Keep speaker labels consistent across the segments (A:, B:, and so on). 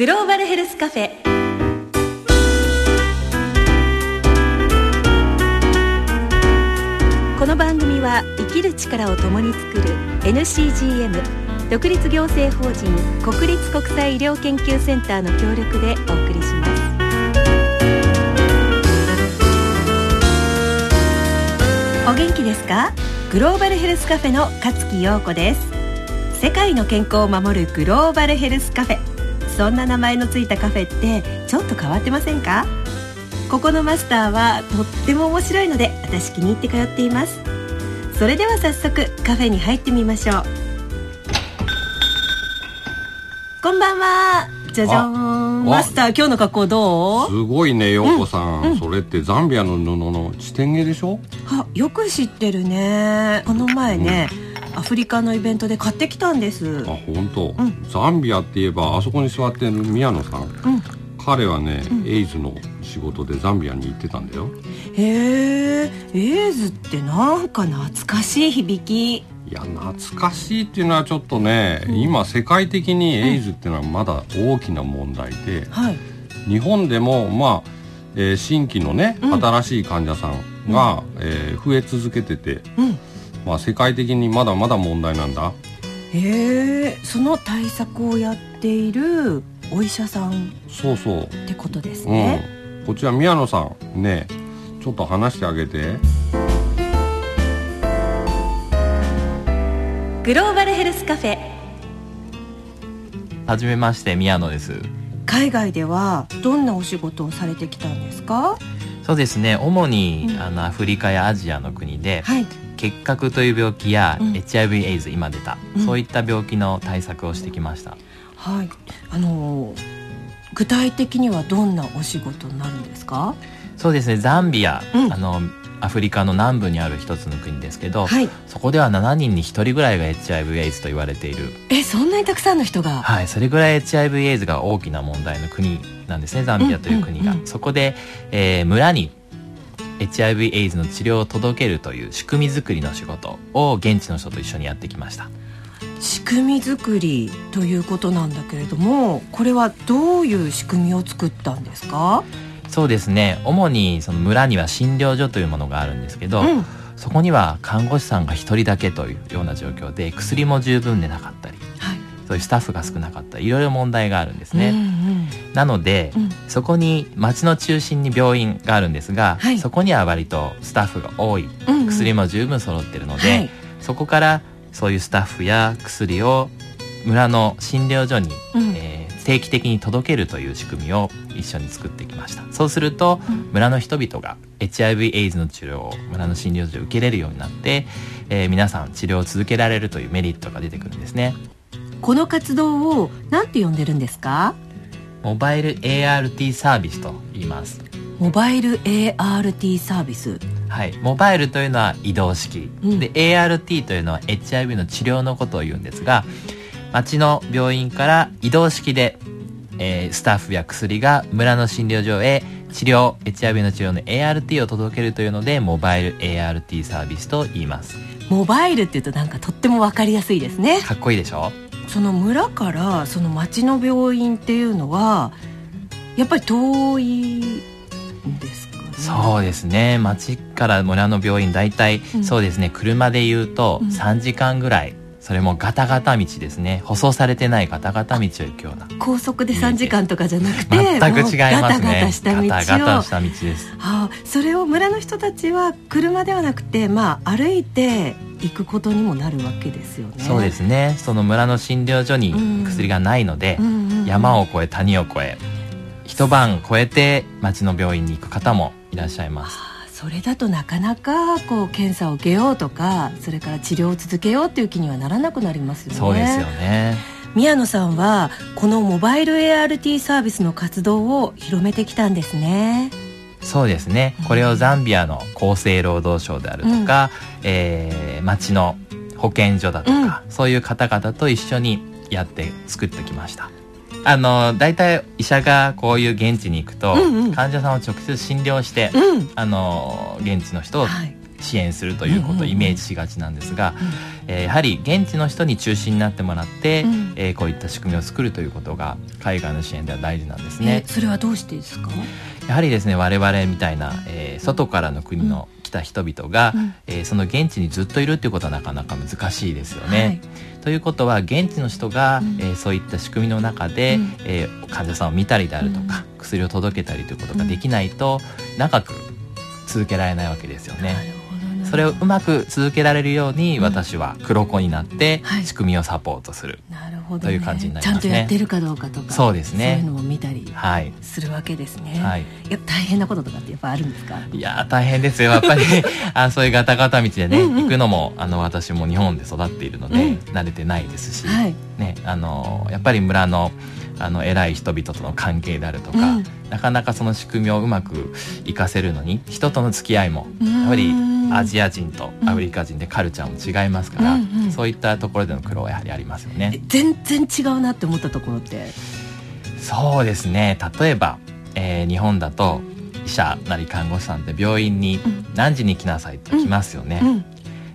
A: グローバルヘルスカフェ。この番組は生きる力を共に作る NCGM 独立行政法人国立国際医療研究センターの協力でお送りします。お元気ですか？グローバルヘルスカフェの勝木陽子です。世界の健康を守るグローバルヘルスカフェ。そんな名前のついたカフェってちょっと変わってませんか？ここのマスターはとっても面白いので私気に入って通っています。それでは早速カフェに入ってみましょう。こんばんは。じゃじゃん。マスター今日の格好どう？
B: すごいね陽子さん、うんうん、それってザンビアの布の地点毛でしょ？
A: はよく知ってるね。この前ね、うん、アフリカのイベントで買ってきたんです。
B: あ本当、うん、ザンビアって言えばあそこに座ってる宮野さん、うん、彼はね、エイズの仕事でザンビアに行ってたんだよ。
A: へえエイズってなんか懐かしい響き。
B: いや懐かしいっていうのはちょっとね、うん、今世界的にエイズっていうのはまだ大きな問題で、はい、日本でもまあ、えー、新規のね、うん、新しい患者さんが、うん、えー、増え続けてて、まあ、世界的にまだまだ問題なんだ。
A: へえその対策をやっているお医者さん。
B: そうそう。
A: ってことですね、
B: うん、こちら宮野さんねちょっと話してあげて。
A: グローバルヘルスカフェ。
C: はじめまして宮野です。
A: 海外ではどんなお仕事をされてきたんですか？
C: そうですね。主に、うん、あのアフリカやアジアの国で、はい、結核という病気や、うん、HIV エイズ今出た、うん、そういった病気の対策をしてきました、
A: はい、あの具体的にはどんなお仕事になるんですか？
C: そうですね。ザンビア、うん、あのアフリカの南部にある一つの国ですけど、はい、そこでは7人に1人ぐらいが HIV エイズと言われている。
A: えそんなにたくさんの人が？
C: はい。それぐらい HIV エイズが大きな問題の国なんですねザンビアという国が、そこで、えー、村に HIV エイズの治療を届けるという仕組み作りの仕事を現地の人と一緒にやってきました。
A: 仕組み作りということなんだけれどもこれはどういう仕組みを作ったんですか？
C: そうですね。主にその村には診療所というものがあるんですけど、うん、そこには看護師さんが一人だけというような状況で薬も十分でなかったり、はい、そういうスタッフが少なかったりいろいろ問題があるんですね。うんうん、なので、うん、そこに町の中心に病院があるんですが、はい、そこには割とスタッフが多い、うんうん、薬も十分揃ってるので、はい、そこからそういうスタッフや薬を村の診療所に、うん、えー、定期的に届けるという仕組みを一緒に作ってきました。そうすると、うん、村の人々が HIV エイズの治療を村の診療所で受けれるようになって、えー、皆さん治療を続けられるというメリットが出てくるんですね。
A: この活動を何て呼んでるんですか？
C: モバイル ART サービスと言います。
A: モバイル ART サービス？
C: はい。モバイルというのは移動式、うん、で ART というのは HIV の治療のことを言うんですが町の病院から移動式で、えー、スタッフや薬が村の診療所へ治療 HIV の治療の ART を届けるというのでモバイル ART サービスと言います。
A: モバイルっていうとなんかとっても分かりやすいですね。
C: かっこいいでしょ？
A: その村からその町の病院っていうのはやっぱり遠いですか、ね、
C: そうですね。町から村の病院大体、うん、そうですね。車で言うと3時間ぐらい、うん、それもガタガタ道ですね。舗装されてないガタガタ道を行くような。
A: 高速で3時間とかじゃなくて
C: 全く違いますね。ガタ
A: ガタした道を。ガ
C: タガタした道です、
A: はあ、それを村の人たちは車ではなくてまあ歩いて行くことにもなるわけですよね。
C: そうですね。その村の診療所に薬がないので、山を越え谷を越え一晩越えて町の病院に行く方もいらっしゃいます。
A: それだとなかなかこう検査を受けようとかそれから治療を続けようっていう気にはならなくなりますよね。
C: そうですよね。
A: 宮野さんはこのモバイル ART サービスの活動を広めてきたんですね
C: そうですね。これをザンビアの厚生労働省であるとか、うん、えー、町の保健所だとか、うん、そういう方々と一緒にやって作ってきました。あの大体医者がこういう現地に行くと、うんうん、患者さんを直接診療して、うん、あの現地の人を支援するということをイメージしがちなんですが、えー、やはり現地の人に中心になってもらって、うん、えー、こういった仕組みを作るということが海外の支援では大事なんですね。
A: それはどうしてですか？
C: やはりですね我々みたいな、えー、外からの国の来た人々が、うん、えー、その現地にずっといるっていうことはなかなか難しいですよね。はい、ということは現地の人が、うん、えー、そういった仕組みの中で、うん、えー、患者さんを見たりであるとか、薬を届けたりということができないと、長く続けられないわけですよね。それをうまく続けられるように私は黒子になって仕組みをサポートする、なるほど、という感じになりますね。
A: ちゃんとやってるかどうかとか
C: そうですね。
A: そういうのも見たりするわけですね。はい、いや大変なこととかってやっぱあるんですか？
C: いや大変ですよ。やっぱり あそういうガタガタ道でね、うんうん、行くのもあの私も日本で育っているので、うん、慣れてないですし、はい、ね、あのやっぱり村のあの偉い人々との関係であるとか、うん、なかなかその仕組みをうまく活かせるのに人との付き合いもやっぱりアジア人とアフリカ人でカルチャーも違いますから、うんうん、そういったところでの苦労はやはりありますよね。
A: 全然違うなって思ったところって？
C: そうですね。例えば、えー、日本だと医者なり看護師さんって病院に何時に来なさいと来ますよね、うん。うん、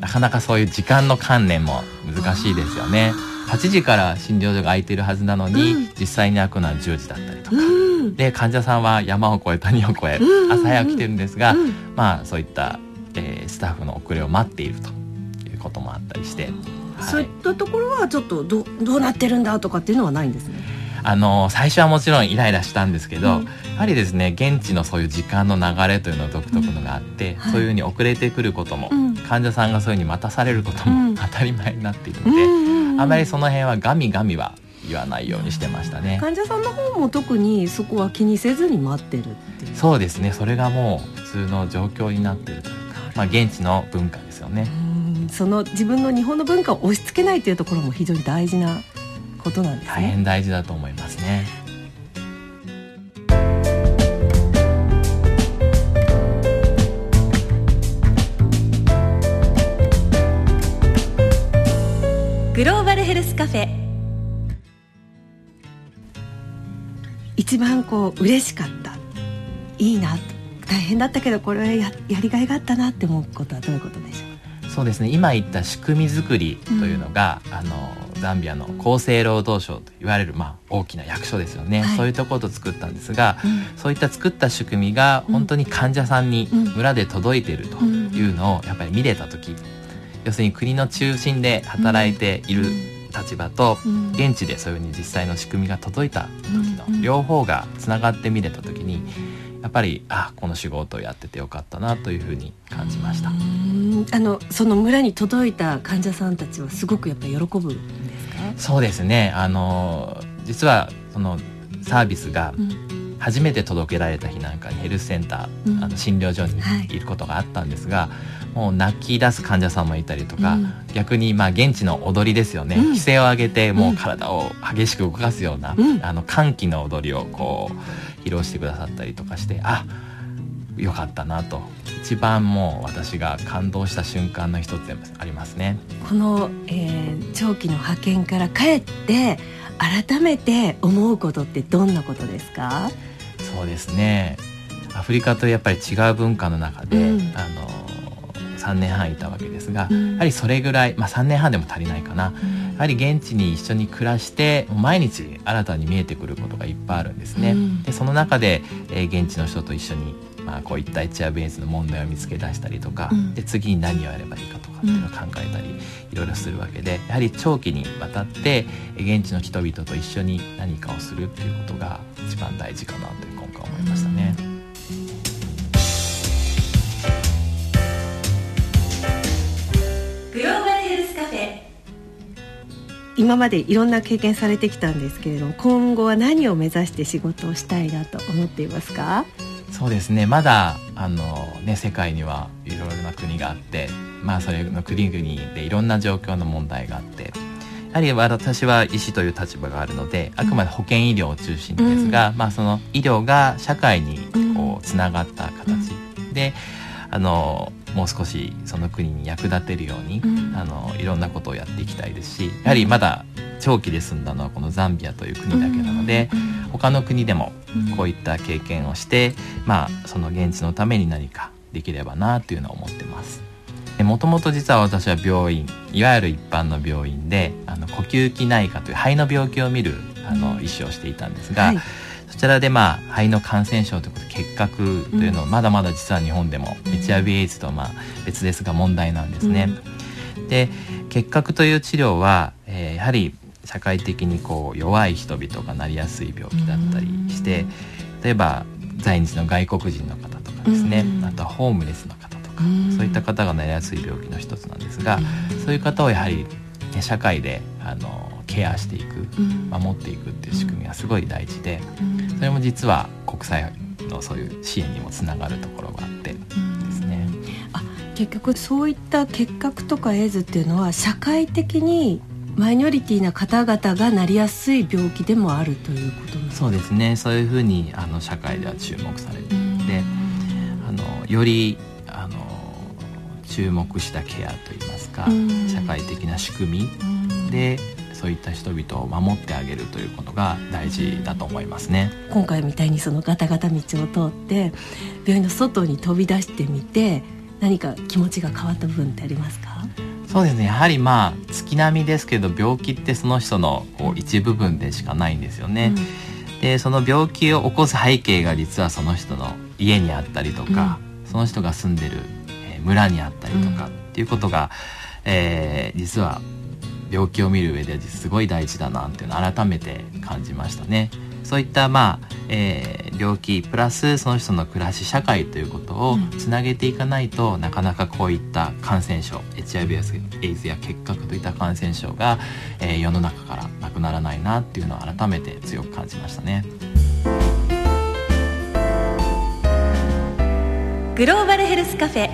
C: なかなかそういう時間の観念も難しいですよね。8時から診療所が空いているはずなのに、うん、実際に開くのは10時だったりとか、で患者さんは山を越え谷を越え、朝早く来てるんですが、まあそういったえー、スタッフの遅れを待っているということもあったりして、はい、
A: そういったところはちょっとどどうなってるんだとかっていうのはないんですね。
C: あの最初はもちろんイライラしたんですけど、うん、やはりですね現地のそういう時間の流れというのは独特のがあって、うんはい、そういうふうに遅れてくることも、うん、患者さんがそういうふうに待たされることも当たり前になっているので、あまりその辺はガミガミは言わないようにしてましたね。
A: 患者さんの方も特にそこは気にせずに待ってるっていう。
C: そうですね。それがもう普通の状況になってるとまあ、現地の文化ですよね。
A: その自分の日本の文化を押し付けないというところも非常に大事なことなんですね。
C: 大変大事だと思いますね。
A: グローバルヘルスカフェ。一番こう嬉しかった。いいなと大変だったけどこれややりがいがあったなって思うことはどういうことでしょ
C: う？そうですね。今言った仕組み作りというのが、うん、あのザンビアの厚生労働省といわれる、まあ、大きな役所ですよね、はい、そういうところと作ったんですが、うん、そういった作った仕組みが本当に患者さんに村で届いているというのをやっぱり見れた時、要するに国の中心で働いている立場と、現地でそういうふうに実際の仕組みが届いた時の両方がつながって見れた時にぱりあこの仕事をやっててよかったなというふうに感じました。
A: あのその村に届いた患者さんたちはすごくやっぱり喜ぶんですか？
C: そうですね。あの実はそのサービスが初めて届けられた日なんかにヘルスセンター、うん、あの診療所にい。ることがあったんですが、はい、もう泣き出す患者さんもいたりとか、うん、逆にまあ現地の踊りですよね、うん、規制を上げてもう体を激しく動かすような、あの歓喜の踊りをこう披露してくださったりとかしてあよかったなと。一番もう私が感動した瞬間の一つでもありますね。
A: この、えー、長期の派遣から帰って改めて思うことってどんなことですか？
C: そうですね。アフリカとやっぱり違う文化の中で、うん、あの3年半いたわけですが、うん、やはりそれぐらい、まあ、3年半でも足りないかな、うん、やはり現地に一緒に暮らして毎日新たに見えてくることがいっぱいあるんですね。うん、でその中で、えー、現地の人と一緒にまあ、こういったエイズの問題を見つけ出したりとか、で次に何をやればいいかとかっていうのを考えたり、いろいろするわけでやはり長期にわたって現地の人々と一緒に何かをするっていうことが一番大事かなと今回思いましたね。
A: 今までいろんな経験されてきたんですけれども今後は何を目指して仕事をしたいなと思っていますか？
C: そうですね。まだあの、ね、世界にはいろいろな国があってまあそれの国々でいろんな状況の問題があってやはり私は医師という立場があるのであくまで保健医療を中心ですが、うん、まあ、その医療が社会にこうつながった形で、あのもう少しその国に役立てるように、うん、あのいろんなことをやっていきたいですしやはりまだ長期で住んだのはこのザンビアという国だけなので、うん、他の国でもこういった経験をして、まあ、その現地のために何かできればなというのは思ってます。もともと実は私は病院いわゆる一般の病院であの呼吸器内科という肺の病気を見るあの医師をしていたんですが、はい、そちらでまあ肺の感染症ということで結核というのはまだまだ実は日本でも HIV エイズとまあ別ですが問題なんですね。で結核という治療は、えー、やはり社会的にこう弱い人々がなりやすい病気だったりして例えば在日の外国人の方とかですね。あとはホームレスの方とかそういった方がなりやすい病気の一つなんですがそういう方をやはり、ね、社会であのケアしていく守っていくっていう仕組みがすごい大事でそれも実は国際のそういう支援にもつながるところがあってですね。
A: あ結局そういった結核とかエイズっていうのは社会的にマイノリティな方々がなりやすい病気でもあるということなんです
C: そうですね。そういうふうにあの社会では注目されていてあのよりあの注目したケアといいますか社会的な仕組みでそういった人々を守ってあげるということが大事だと思いますね。
A: 今回みたいにそのガタガタ道を通って病院の外に飛び出してみて何か気持ちが変わった部分ってありますか？
C: そうですね。やはりまあ月並みですけど病気ってその人のこう一部分でしかないんですよね。うん、でその病気を起こす背景が実はその人の家にあったりとか、うん、その人が住んでる村にあったりとかっていうことが、えー、実は病気を見る上ですごい大事だなっていうのを改めて感じましたね。そういったまあ、えー、病気プラスその人の暮らし社会ということをつなげていかないと、うん、なかなかこういった感染症 HIV エイズや結核といった感染症が、えー、世の中からなくならないなっていうのを改めて強く感じましたね。
A: グローバルヘルスカフェ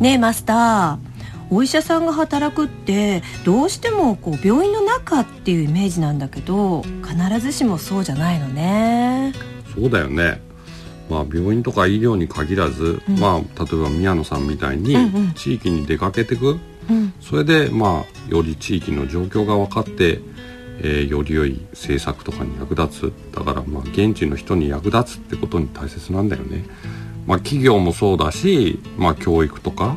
A: ねえマスターお医者さんが働くってどうしてもこう病院の中っていうイメージなんだけど必ずしもそうじゃないのね。
B: そうだよね。まあ病院とか医療に限らず、うん、まあ例えば宮野さんみたいに地域に出かけてく、うんうん、それでまあより地域の状況が分かってえー、より良い政策とかに役立つ。だからまあ現地の人に役立つってことに大切なんだよね。まあ、企業もそうだし、まあ、教育とか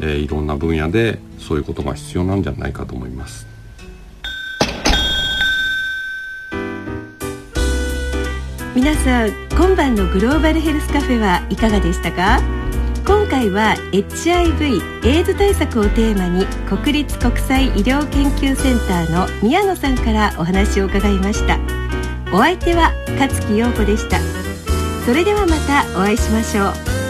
B: えー、いろんな分野でそういうことが必要なんじゃないかと思います。
A: 皆さん今晩のグローバルヘルスカフェはいかがでしたか？今回は HIV エイズ対策をテーマに国立国際医療研究センターの宮野さんからお話を伺いました。お相手は勝木陽子でした。それではまたお会いしましょう。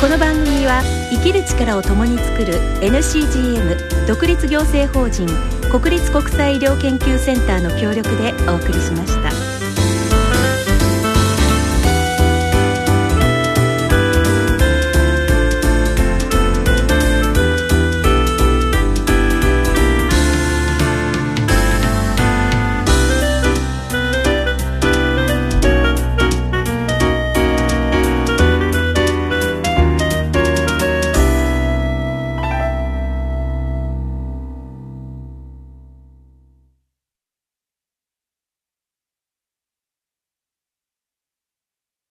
A: この番組は生きる力を共に作る NCGM 独立行政法人国立国際医療研究センターの協力でお送りしました。